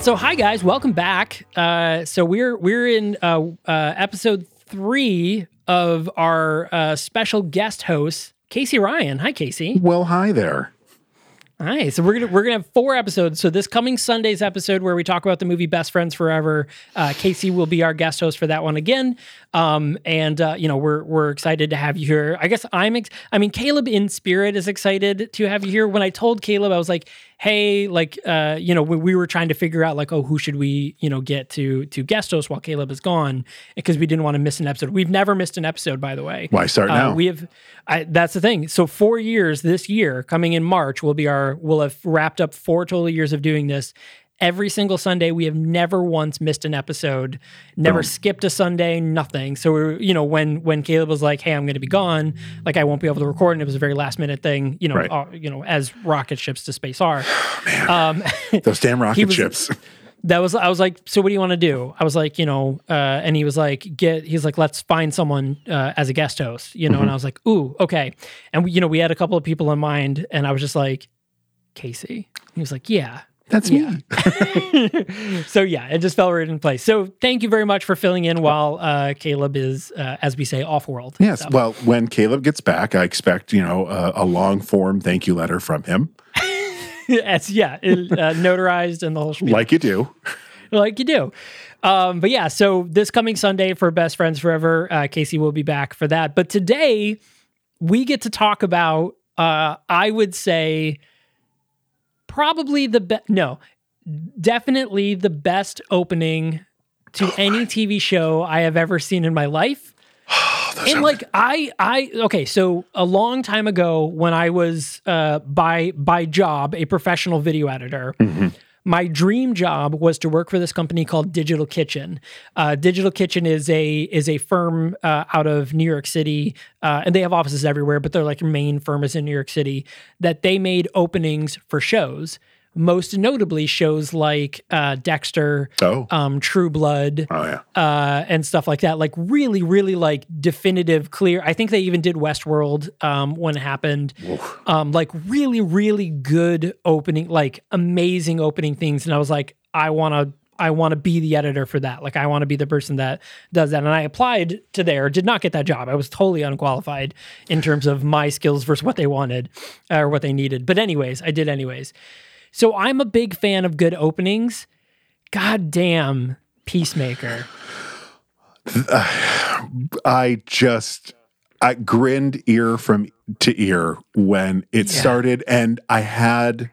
so hi guys, welcome back. Uh, so we're we're in uh, uh, episode three of our uh, special guest host, Casey Ryan. Hi, Casey. Well, hi there. Hi. So we're gonna we're gonna have four episodes. So this coming Sunday's episode where we talk about the movie Best Friends Forever, uh, Casey will be our guest host for that one again. Um, and uh, you know we're we're excited to have you here. I guess I'm. Ex- I mean, Caleb in spirit is excited to have you here. When I told Caleb, I was like, hey, like uh, you know, when we were trying to figure out like, oh, who should we you know get to to guest host while Caleb is gone because we didn't want to miss an episode. We've never missed an episode, by the way. Why start Uh, now? we have. I, that's the thing. So four years this year, coming in March, will be our. We'll have wrapped up four total years of doing this. Every single Sunday, we have never once missed an episode. Never skipped a Sunday. Nothing. So we're, you know, when when Caleb was like, "Hey, I'm going to be gone," like I won't be able to record, and it was a very last minute thing. You know, Right. uh, you know, as rocket ships to space are. um, Those damn rocket was- ships. that was I was like, so what do you want to do? I was like, you know, uh, and he was like, get. He's like, let's find someone uh, as a guest host, you know. And I was like, ooh, okay. And we, you know, we had a couple of people in mind, and I was just like, Casey. He was like, yeah. That's Yeah. me. so yeah, it just fell right in place. So thank you very much for filling in while uh, Caleb is, uh, as we say, off world. Yes. So- Well, when Caleb gets back, I expect, you know, a, a long form thank you letter from him, As- yeah, it, uh, notarized and the whole spiel. like you do. like you do. Um, but yeah, so this coming Sunday for Best Friends Forever, uh, Casey will be back for that. But today we get to talk about, uh, I would say, probably the best, no, definitely the best opening to any TV show I have ever seen in my life. and like I I okay, so a long time ago when I was uh by by job a professional video editor, my dream job was to work for this company called Digital Kitchen. Uh, Digital Kitchen is a is a firm uh, out of New York City, uh, and they have offices everywhere. But their like main firm is in New York City. That they made openings for shows, most notably shows like uh, Dexter, Oh. um, True Blood, Oh, yeah. uh, and stuff like that. Like really, really like definitive, clear. I think they even did Westworld um, when it happened. Um, like really, really good opening, like amazing opening things. And I was like, I want to. I want to be the editor for that. Like, I want to be the person that does that. And I applied to there, did not get that job. I was totally unqualified in terms of my skills versus what they wanted uh, or what they needed. But, anyways, I did anyways. So, I'm a big fan of good openings. God damn, Peacemaker. I just I grinned ear from to ear when it started, and I had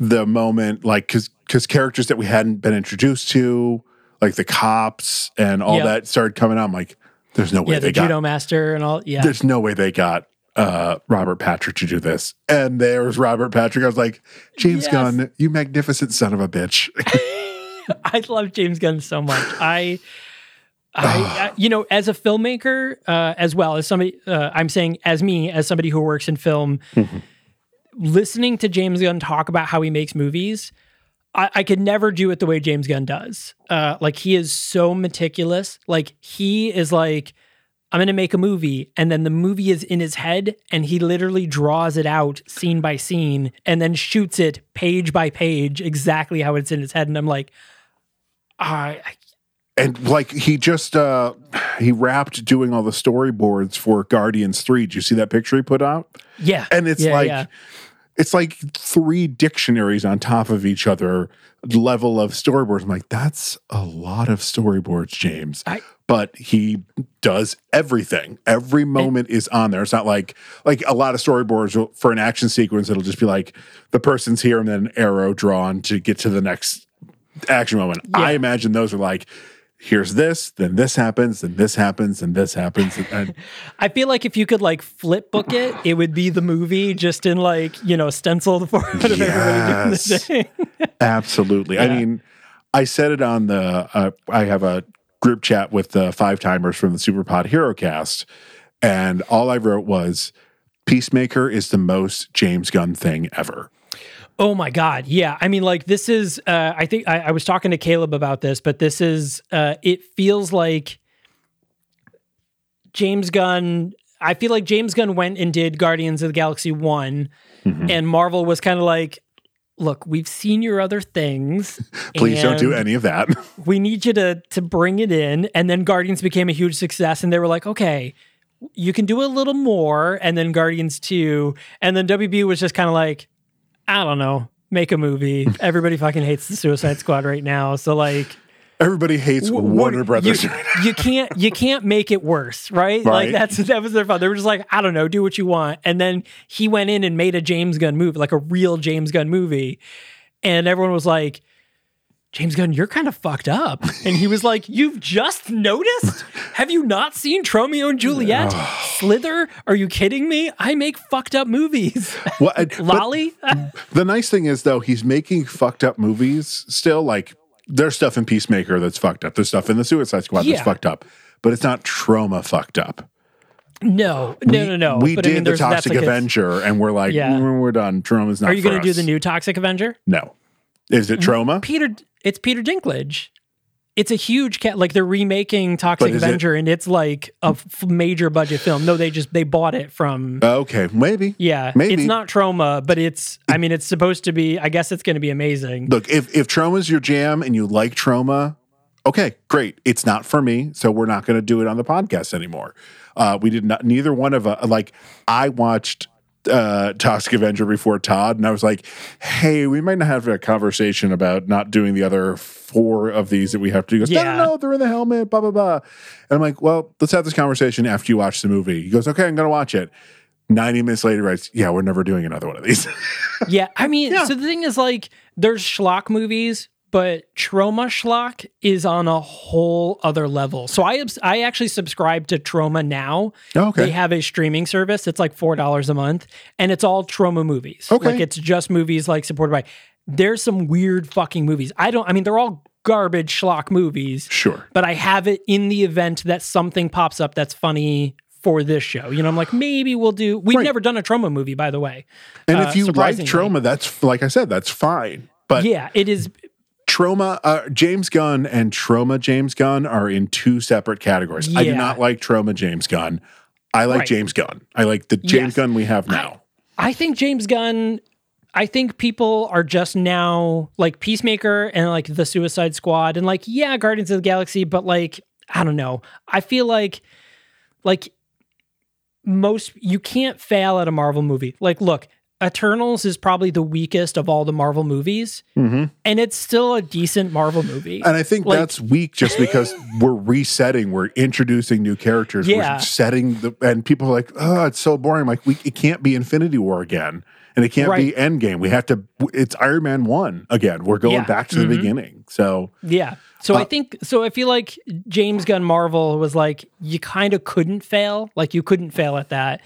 the moment like because because characters that we hadn't been introduced to, like the cops and all Yep. that, started coming out. I'm like, there's no way they got. Yeah, they the got judo master and all. Yeah. there's no way they got uh Robert Patrick to do this. And there was Robert Patrick. I was like, James Yes. Gunn, you magnificent son of a bitch. I love James Gunn so much. I, I, I you know, as a filmmaker, uh, as well as somebody, uh, I'm saying as me, as somebody who works in film, listening to James Gunn talk about how he makes movies, I, I could never do it the way James Gunn does. Uh, like he is so meticulous. Like he is like, I'm gonna make a movie, and then the movie is in his head, and he literally draws it out scene by scene, and then shoots it page by page exactly how it's in his head. And I'm like, I, I and like he just uh he wrapped doing all the storyboards for Guardians 3. Did you see that picture he put out? yeah, And it's Yeah, like yeah. it's like three dictionaries on top of each other level of storyboards. I'm like, that's a lot of storyboards, James. I- but he does everything. Every moment is on there. It's not like like a lot of storyboards will- for an action sequence. It'll just be like the person's here and then an arrow drawn to get to the next action moment. I imagine those are like, here's this, then this happens, then this happens, and this happens, and I feel like if you could like flip book it, it would be the movie just in like you know stenciled for of everybody doing the thing. Absolutely. I mean, I said it on the. Uh, I have a group chat with the five timers from the Superpod Hero Cast, and all I wrote was, "Peacemaker is the most James Gunn thing ever." Oh my God. Yeah. I mean, like, this is, uh, I think I, I was talking to Caleb about this, but this is, uh, it feels like James Gunn. I feel like James Gunn went and did Guardians of the Galaxy one, Mhm. and Marvel was kind of like, look, we've seen your other things. Please don't do any of that. We need you to to bring it in. And then Guardians became a huge success, and they were like, okay, you can do a little more. And then Guardians 2. And then WB was just kind of like, I don't know, make a movie. Everybody fucking hates the Suicide Squad right now. So like Everybody hates what- Warner Brothers. You, you can't you can't make it worse, right? Like that's that was their fun. They were just like, I don't know, do what you want. And then he went in and made a James Gunn movie, like a real James Gunn movie. And everyone was like, James Gunn, you're kind of fucked up. And he was like, You've just noticed? Have you not seen Tromeo and Juliet? Slither? Are you kidding me? I make fucked up movies. But Lolly? the nice thing is though, he's making fucked up movies still. Like there's stuff in Peacemaker that's fucked up. There's stuff in the Suicide Squad Yeah. that's fucked up, but it's not Troma fucked up. no, no, no, no. We But did I mean, the Toxic like a- Avenger, and we're like, Yeah. "Mm, we're done. Troma's not. Are you going going to do the new Toxic Avenger? No. Is it Troma? Peter, it's Peter Dinklage. It's a huge cat. Like they're remaking Toxic is it- Avenger, and it's like a f- major budget film. No, they just they bought it from. Okay, maybe. yeah, maybe. it's not Troma, but it's. I mean, it's supposed to be. I guess it's going to be amazing. Look, if if Troma's your jam and you like trauma, okay, great. It's not for me, so we're not going to do it on the podcast anymore. Uh, we did not. Neither one of us. Like I watched uh Toxic Avenger before Todd, and I was like, "Hey, we might not have a conversation about not doing the other four of these that we have to do." He goes, "No, Yeah. no, no, they're in the helmet." Blah blah blah. And I'm like, "Well, let's have this conversation after you watch the movie." He goes, "Okay, I'm going to watch it." Ninety minutes later, writes, "Yeah, we're never doing another one of these." Yeah, I mean, Yeah. so the thing is, like, there's schlock movies, but Troma schlock is on a whole other level. So I I actually subscribe to Troma now. okay, They have a streaming service. It's like four dollars a month, and it's all Troma movies. Okay. like it's just movies like supported by. There's some weird fucking movies. I don't. I mean, they're all garbage schlock movies, sure. but I have it in the event that something pops up that's funny for this show. You know, I'm like, maybe we'll do. We've Right. never done a Troma movie, by the way. And uh, if you like Troma, that's like I said, that's fine. But yeah, it is. Trauma, uh, James Gunn and Troma James Gunn are in two separate categories. I do not like Troma James Gunn. I like Right. James Gunn. I like the James Yes. Gunn we have now. I think James Gunn. I think people are just now like Peacemaker and like the Suicide Squad and like yeah, Guardians of the Galaxy, but like I don't know. I feel like like most you can't fail at a Marvel movie. Like look, Eternals is probably the weakest of all the Marvel movies, hmm and it's still a decent Marvel movie. And I think Like- that's weak just because we're resetting, we're introducing new characters, Yeah. we're setting the, and people are like, oh, it's so boring. Like, we, it can't be Infinity War again. And it can't be Endgame. We have to, it's Iron Man 1 again. We're going Yeah. back to the Mhm. beginning. So, Yeah. So I Uh, think so I feel like James Gunn Marvel was like you kind of couldn't fail, like you couldn't fail at that.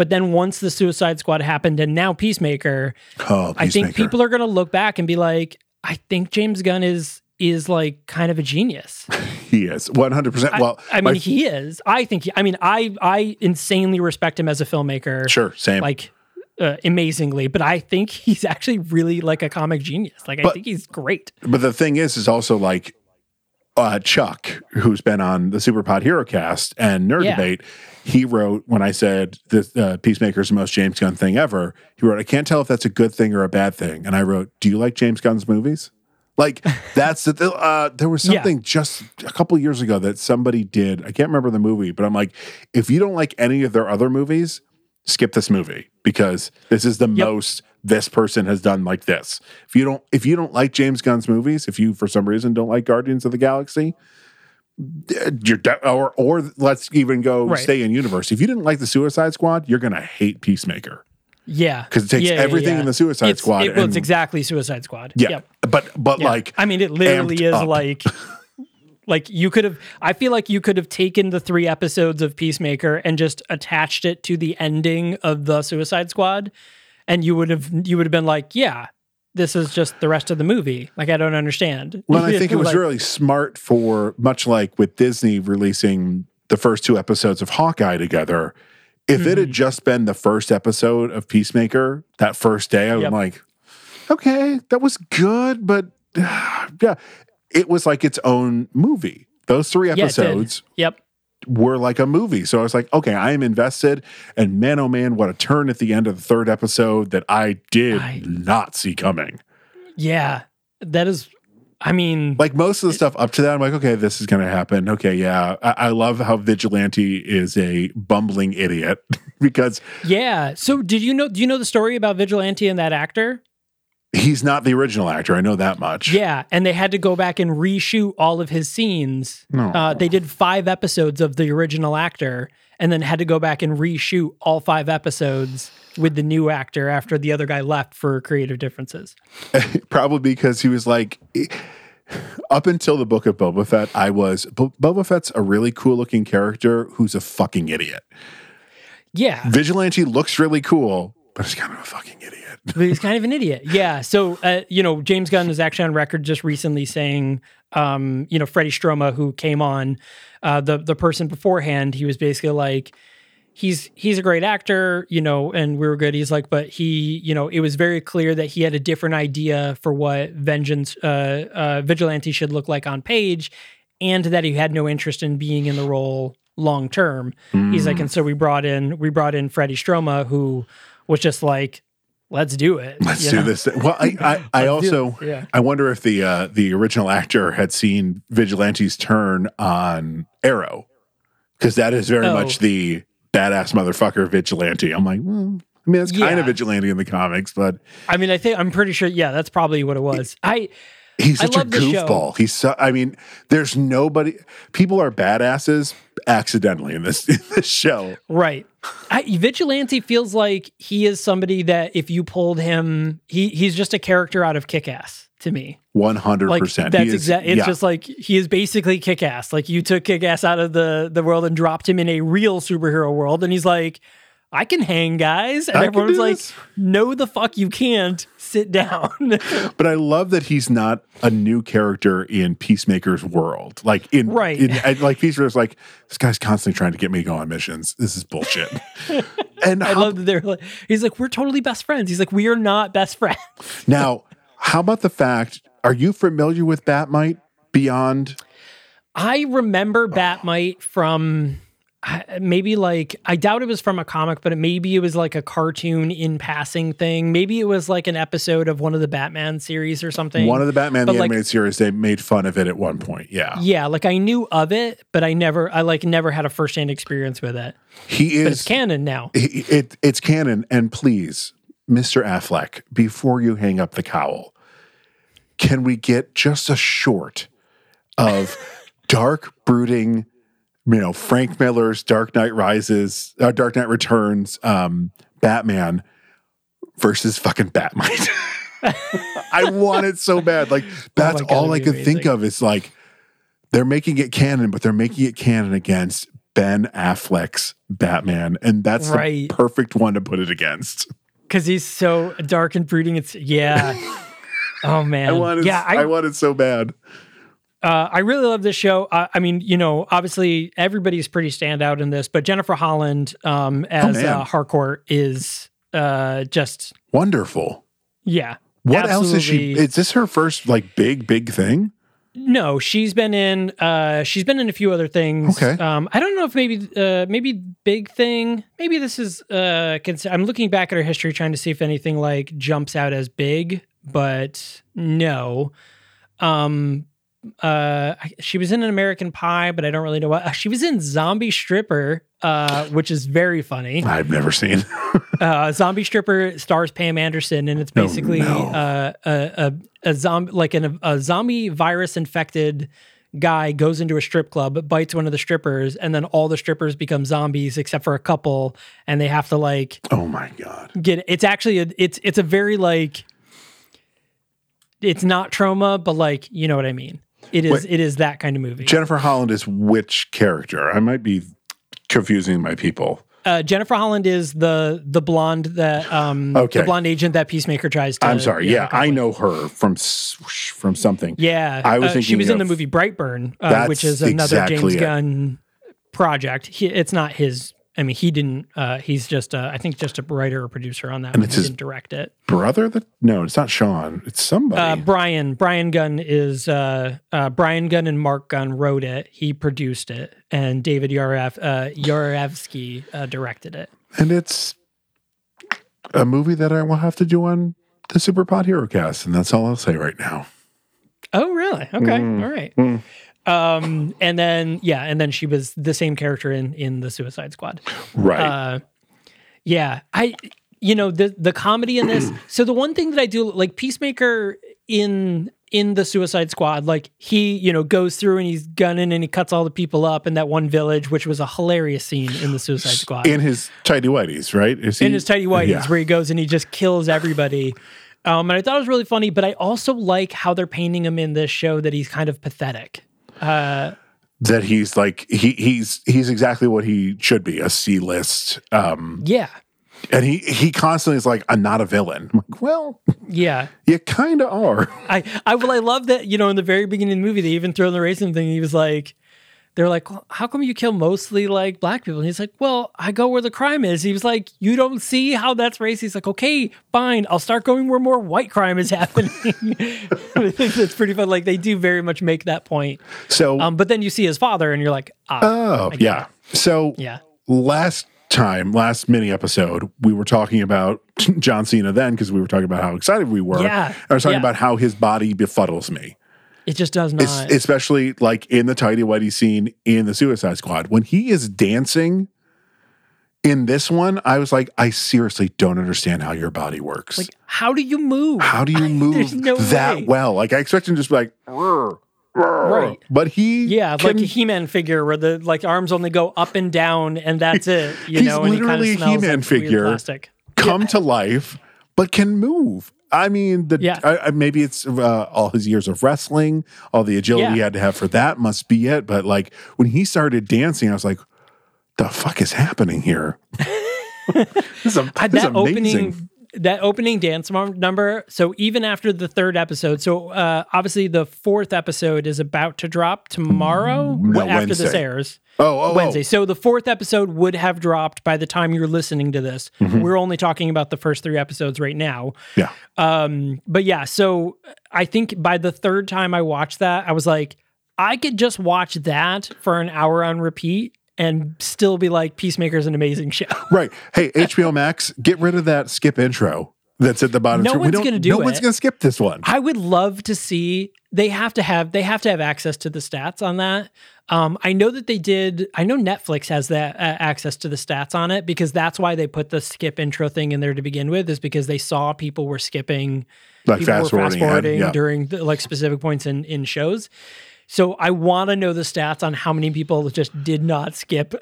But then once the Suicide Squad happened and now Peacemaker, oh, I think people are going to look back and be like I think James Gunn is is like kind of a genius. he is 100%. I- well, I, mean my- he is. I think he, I mean I I insanely respect him as a filmmaker. sure, same. Like uh, amazingly, but I think he's actually really like a comic genius. Like I But- think he's great. But the thing is, is also like uh, Chuck, who's been on the Superpod Hero Cast and Nerd Yeah. Debate. He wrote when I said the uh, is the most James Gunn thing ever. He wrote, "I can't tell if that's a good thing or a bad thing." And I wrote, "Do you like James Gunn's movies?" Like that's the uh, there was Yeah. something just a couple years ago that somebody did. I can't remember the movie, but I'm like, if you don't like any of their other movies, skip this movie because this is the Yep. most this person has done like this. If you don't if you don't like James Gunn's movies, if you for some reason don't like Guardians of the Galaxy, you're de- or or let's even go Right. stay in universe. If you didn't like the Suicide Squad, you're gonna hate Peacemaker Yeah, because it takes Yeah, yeah, everything yeah. in the Suicide It's- Squad It, well, and- it's exactly Suicide Squad. yeah. Yep. But but Yeah. like I mean, it literally is up. like, like you could have. I feel like you could have taken the three episodes of Peacemaker and just attached it to the ending of the Suicide Squad, and you would have you would have been like, yeah, this is just the rest of the movie. Like I don't understand. Well, I think it was Like, really smart for much like with Disney releasing the first two episodes of Hawkeye together. If it Mm-hmm. had just been the first episode of Peacemaker that first day, I was Yep. like, okay, that was good, but yeah, it was like its own movie. Those three Yeah, episodes Yep. were like a movie. So I was like, okay, I am invested. And man, oh man, what a turn at the end of the third episode that I did I- not see coming. Yeah, that is. I mean, like most of the stuff up to that, I'm like, okay, this is going to happen. Okay, yeah. I, I love how Vigilante is a bumbling idiot because yeah. So did you know? Do you know the story about Vigilante and that actor? He's not the original actor. I know that much. Yeah, and they had to go back and reshoot all of his scenes. No. Uh, they did five episodes of the original actor, and then had to go back and reshoot all five episodes with the new actor after the other guy left for creative differences. Probably because he was like, up until the book of Boba Fett, I was, Bo- Boba Fett's a really cool looking character who's a fucking idiot. Yeah, Vigilante looks really cool, but he's kind of a fucking idiot. But he's kind of an idiot. Yeah. So, uh, you know, James Gunn is actually on record just recently saying, um, you know, Freddie Stroma, who came on, uh, the the person beforehand, he was basically like, he's he's a great actor, you know, and we were good. He's like, but he, you know, it was very clear that he had a different idea for what Vengeance, uh, uh, Vigilante should look like on page, and that he had no interest in being in the role long term. He's like, and so we brought in we brought in Freddie Stroma, who was just like, let's do it. Let's do know? this. Well, I, I, I also. Yeah. I wonder if the uh, the original actor had seen Vigilante's turn on Arrow, because that is very Oh. much the badass motherfucker Vigilante. I'm like, well, I mean, it's kind Yeah. of Vigilante in the comics, but I mean, I think I'm pretty sure. Yeah, that's probably what it was. I he's such a goofball. He's so, I mean, there's nobody. People are badasses accidentally in this in this show. right. I, Vigilante feels like he is somebody that if you pulled him, he he's just a character out of Kick Ass to me. One hundred percent. that's exactly. It's just like he is basically Kick Ass. Like you took Kick Ass out of the the world and dropped him in a real superhero world, and he's like. I can hang, guys. And I everyone's like, this. no, the fuck you can't. Sit down. But I love that he's not a new character in Peacemaker's world. Like in Right. in, and, like Peacemaker's like this guy's constantly trying to get me to go on missions. This is bullshit. and I how- love that they're like, he's like, we're totally best friends. He's like, we are not best friends. now, how about the fact? Are you familiar with Batmite Beyond? I remember Batmite from maybe like I doubt it was from a comic, but it, maybe it was like a cartoon in passing thing. Maybe it was like an episode of one of the Batman series or something. One of the Batman the like- animated series, they made fun of it at one point. Yeah, yeah, like I knew of it, but I never, I like never had a firsthand experience with it. he But it's is. canon now. it, it- it's canon. And please, Mister Affleck, before you hang up the cowl, can we get just a short of dark, brooding, you know, Frank Miller's Dark Knight Rises, uh, Dark Knight Returns, um, Batman versus fucking Batmite. I want it so bad. Like that's Oh God, all I could think of. Is like they're making it canon, but they're making it canon against Ben Affleck's Batman, and that's Right. the perfect one to put it against. Because he's so dark and brooding. It's, yeah. Oh man. I want it. yeah, I, want it so bad. Uh, I really love this show. Uh, I mean, you know, obviously everybody's pretty standout in this, but Jennifer Holland um, as man. uh, Harcourt is Uh, just Wonderful. yeah. What else is she? Is this her first like big big thing? No, she's been in. Uh, she's been in a few other things. Okay. Um, I don't know if maybe, uh, maybe big thing. Maybe this is. Uh, cons- I'm looking back at her history, trying to see if anything like jumps out as big, but no. Um, uh, she was in an American Pie, but I don't really know what. Uh, she was in Zombie Stripper, uh, which is very funny. I've never seen. Uh, Zombie Stripper stars Pam Anderson, and it's Oh, basically no. uh, a a, a zombie like an, a zombie virus infected guy goes into a strip club, bites one of the strippers, and then all the strippers become zombies except for a couple, and they have to like oh my god. get. It's actually a, it's it's a very like it's not Troma, but like you know what I mean. It is Wait. it is that kind of movie. Jennifer Holland is which character? I might be confusing my people. uh, Jennifer Holland is the the blonde that um Okay. the blonde agent that Peacemaker tries to. I'm sorry. Yeah, I with. know her from from something. Yeah, I was uh, she was in the movie Brightburn, uh, which is another exactly James it. Gunn project. He, it's not his. I mean, he didn't. Uh, he's just, uh, I think, just a writer or producer on that. And one. it's He his- didn't direct it. Brother? That no, it's not Sean. It's somebody. Uh, Brian Brian Gunn is uh, uh, Brian Gunn and Mark Gunn wrote it. He produced it, and David Yarev, uh, Yarovesky uh, directed it. and it's a movie that I will have to do on the Super Pod Hero Cast, and that's all I'll say right now. Oh, really? Okay, Mm. all right. Um, and then yeah, and then she was the same character in in the Suicide Squad. Right. Uh, yeah, I, you know, the the comedy in this. so the one thing that I do like Peacemaker in in the Suicide Squad, like he, you know, goes through and he's gunning and he cuts all the people up in that one village, which was a hilarious scene in the Suicide Squad. in his tidy whities, right? Is he in his tidy whities, Yeah. where he goes and he just kills everybody. Um, and I thought it was really funny, but I also like how they're painting him in this show that he's kind of pathetic. Uh, that he's like he he's he's exactly what he should be a C list. Um, yeah, and he he constantly is like, I'm not a villain. I'm like, well, yeah. you kind of are. I, I well, I love that you know in the very beginning of the movie they even throw in the racing thing. He was like, they're like, well, how come you kill mostly like black people? And he's like, well, I go where the crime is. He was like, you don't see how that's racist. He's like, okay, fine, I'll start going where more white crime is happening. I think that's pretty fun. Like they do very much make that point. So Um, but then you see his father, and you're like, ah, oh yeah. So yeah, last time, last mini episode, we were talking about John Cena then because we were talking about how excited we were. Yeah, I was talking yeah. about how his body befuddles me. It just does not. Es- especially like in the tidy whitey scene in the Suicide Squad when he is dancing. In this one, I was like, I seriously don't understand how your body works. like, how do you move? how do you move no that way. well? Like I expect him to just be like, Right. But he, Yeah, can- like a He-Man figure where the like arms only go up and down, and that's it. You He's know, and he literally a kind of smells He-Man like figure. come to life, but can move. I mean, the Yeah. I, I- maybe it's uh, all his years of wrestling, all the agility Yeah. he had to have for that must be it. But like when he started dancing, I was like, "The fuck is happening here?" this is, a, this is that amazing. opening that opening dance number so even after the third episode so uh obviously the fourth episode is about to drop tomorrow No, after this airs Oh, oh, Wednesday. So the fourth episode would have dropped by the time you're listening to this. Mm-hmm. We're only talking about the first three episodes right now. Yeah. Um, but yeah, so I think by the third time I watched that, I was like, I could just watch that for an hour on repeat and still be like, Peacemaker's an amazing show. Right. Hey, HBO Max, get rid of that skip intro that's at the bottom. No one's don't- gonna do No one's going to skip this one. I would love to see they have to have they have to have access to the stats on that. Um, I know that they did. I know Netflix has that uh, access to the stats on it because that's why they put the skip intro thing in there to begin with. Is because they saw people were skipping, Like people were fast forwarding. fast forwarding yeah. during the, like specific points in in shows. So I want to know the stats on how many people just did not skip.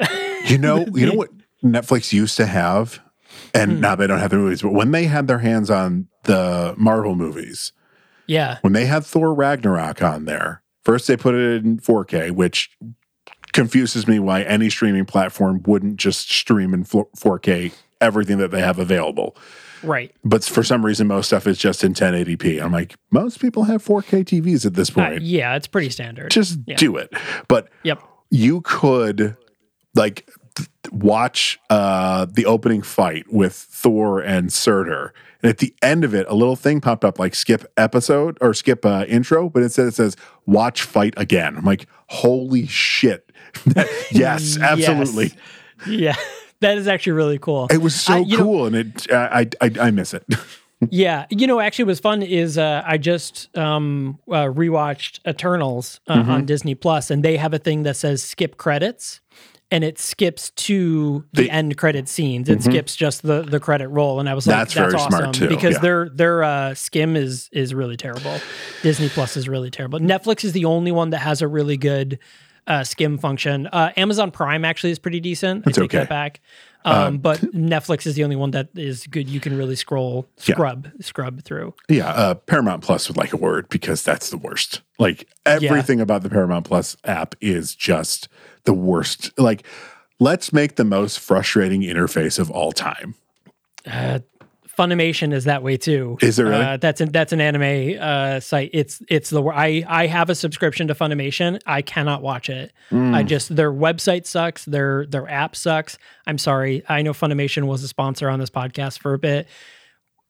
You know, you know what Netflix used to have, and Hmm. now they don't have the movies, but when they had their hands on the Marvel movies, yeah, when they had Thor Ragnarok on there, first they put it in 4K, which confuses me why any streaming platform wouldn't just stream in 4K everything that they have available. Right. But for some reason, most stuff is just in 1080p. I'm like, most people have 4K TVs at this Uh, point. yeah, it's pretty standard. Just yeah. do it. But Yep. you could like watch uh, the opening fight with Thor and Surtur. And at the end of it, a little thing popped up like skip episode or skip uh, intro, but instead it says watch fight again. I'm like, holy shit. yes, absolutely. Yeah, that is actually really cool. It was so I- you know- cool, and it I, I I miss it. Yeah, you know, actually, what's fun is uh, I just um, uh, rewatched Eternals uh, Mm-hmm. on Disney Plus, and they have a thing that says skip credits, and it skips to the, The- end credit scenes. It skips just the the credit roll, and I was like, That's "That's, very awesome," smart, too, because yeah. their their uh, skim is is really terrible. Disney Plus is really terrible. Netflix is the only one that has a really good. Uh, skim function. Uh, Amazon Prime actually is pretty decent. I take okay. Uh, that back. Um, but Netflix is the only one that is good. You can really scroll, Yeah. scrub, scrub through. yeah, uh, Paramount Plus would like a word because that's the worst. Like everything about the Paramount Plus app is just the worst. Like, let's make the most frustrating interface of all time. Uh, Funimation is that way too. Is it really? Uh, that's an that's an anime uh, site. It's it's the I I have a subscription to Funimation. I cannot watch it. Hmm. I just their website sucks. Their their app sucks. I'm sorry. I know Funimation was a sponsor on this podcast for a bit.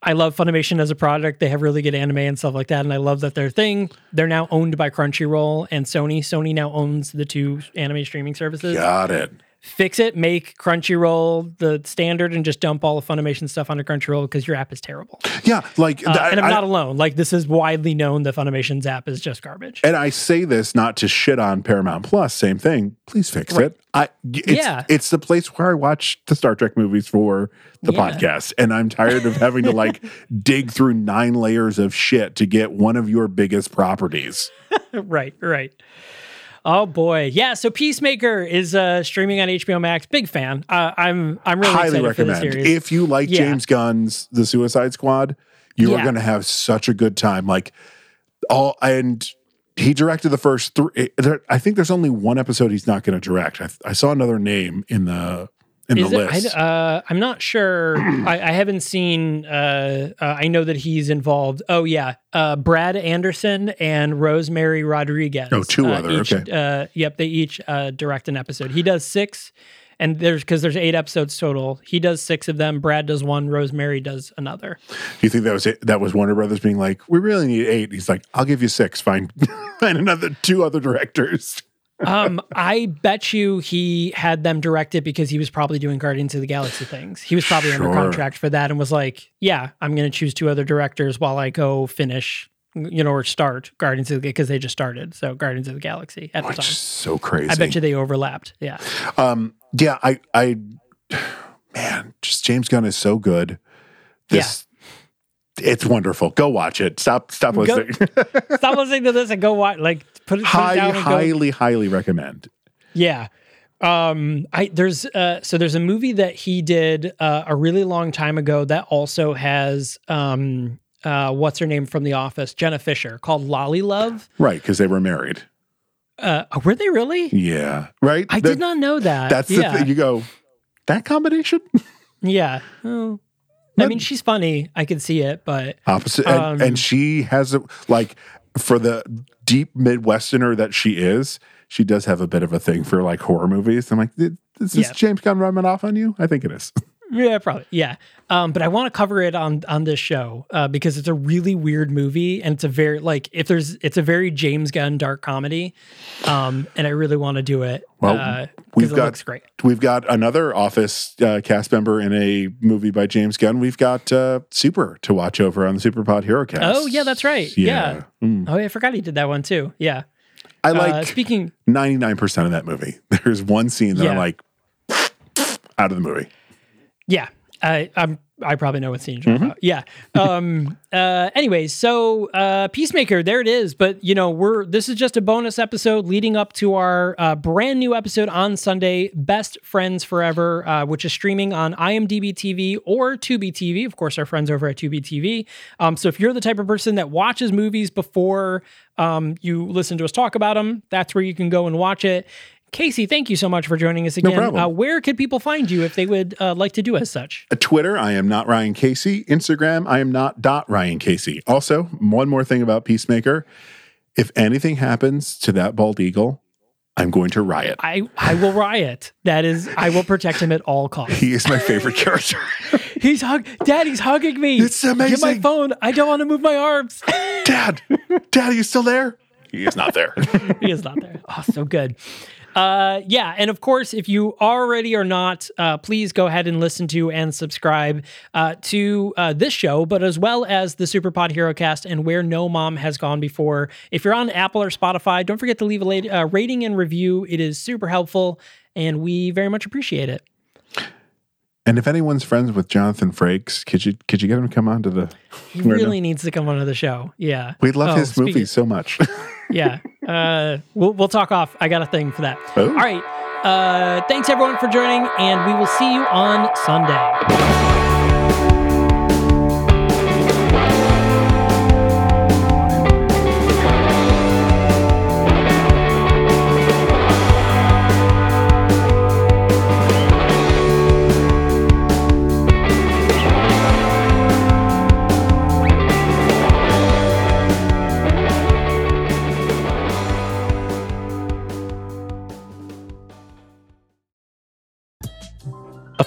I love Funimation as a product. They have really good anime and stuff like that, and I love that their thing. They're now owned by Crunchyroll and Sony. Sony now owns the two anime streaming services. Got it. Fix it, make Crunchyroll the standard, and just dump all the Funimation stuff onto Crunchyroll because your app is terrible. Yeah, like, Uh, and I'm I- not alone. Like this is widely known that Funimation's app is just garbage. and I say this not to shit on Paramount Plus. Same thing. Please fix Right. it. I it's, Yeah. it's the place where I watch the Star Trek movies for the Yeah. podcast, and I'm tired of having to like dig through nine layers of shit to get one of your biggest properties. right, right. Oh boy, yeah. So Peacemaker is uh, streaming on HBO Max. Big fan. Uh, I'm I'm really Highly excited for the recommend. If you like Yeah. James Gunn's The Suicide Squad, you are going to have such a good time. Like all and. He directed the first three. I think there's only one episode he's not going to direct. I, I saw another name in the in Is the it, list. I, uh, I'm not sure. I, I haven't seen. Uh, uh, I know that he's involved. Oh yeah, uh, Brad Anderson and Rosemary Rodriguez. Oh, two uh, other, each- okay. Uh, yep, they each uh, direct an episode. He does six, and there's because there's eight episodes total. He does six of them. Brad does one. Rosemary does another. Do you think that was it? That was Warner Brothers being like, we really need eight. He's like, I'll give you six. Find find another two other directors. Um, I bet you he had them directed because he was probably doing Guardians of the Galaxy things. He was probably under contract for that and was like, "Yeah, I'm going to choose two other directors while I go finish, you know, or start Guardians of the Galaxy because they just started. So Guardians of the Galaxy at the time. so crazy. I bet you they overlapped. Yeah, Um, yeah, I, I, man, just James Gunn is so good. This, it's wonderful. Go watch it. Stop, stop Go- listening. stop listening to this and go watch. Like put it, put it highly, down and go. highly, highly recommend. Yeah. Um I there's uh so there's a movie that he did uh, a really long time ago that also has um uh what's her name from the office Jenna Fischer called LolliLove. Right, because they were married. Uh were they really? Yeah, right. I That- did not know that. That's yeah. the thing. You go that combination Yeah. Oh. I mean she's funny. I can see it, but opposite, and, Um, and she has a like for the deep Midwesterner that she is. She does have a bit of a thing for like horror movies. I'm like, is this Yeah. James Gunn rubbing off on you? I think it is. Yeah, probably. Yeah. Um, but I want to cover it on on this show uh, because it's a really weird movie and it's a very like if there's it's a very James Gunn dark comedy, um, and I really want to do it. Well, uh, we've because it got- looks great. We've got another Office uh, cast member in a movie by James Gunn. We've got uh, Super to watch over on the Super Pod Hero Cast. Oh yeah, that's right. Yeah. Mm. Oh, I forgot he did that one too. Yeah. I uh, like speaking. 99% of that movie. There's one scene that I'm like, out of the movie. Yeah. I I'm I probably know what scene Mm-hmm. you're talking about. Yeah. Um uh anyways, so uh Peacemaker, there it is. But you know, we're this is just a bonus episode leading up to our uh, brand new episode on Sunday, Best Friends Forever, uh, which is streaming on IMDb TV or Tubi TV. Of course, our friends over at Tubi TV. Um, so if you're the type of person that watches movies before um, you listen to us talk about them, that's where you can go and watch it. Casey, thank you so much for joining us again. No problem. Uh, where could people find you if they would uh, like to do as such? Uh, Twitter, I am not Ryan Casey. Instagram, I am not dot Ryan Casey. Also, one more thing about Peacemaker. If anything happens to that bald eagle, I'm going to riot. I, I will riot. That is, I will protect him at all costs. He is my favorite character. He's hug. Daddy's hugging me. It's amazing. Get my phone. I don't want to move my arms. Dad, Dad, are you still there? He is not there. he is not there. Oh, so good. Uh, yeah, and of course, if you already are not, uh, please go ahead and listen to and subscribe uh, to uh, this show, but as well as the Superpod Hero Cast and Where No Mom Has Gone Before. If you're on Apple or Spotify, don't forget to leave a late, uh, rating and review. It is super helpful, and we very much appreciate it. And if anyone's friends with Jonathan Frakes, could you could you get him to come on to the? He Where No- really needs to come onto the show. Yeah, We love Oh, his speaking- movies so much. yeah. Uh, we'll we'll talk off. I got a thing for that. Oh. All right. Uh, thanks everyone for joining, and we will see you on Sunday.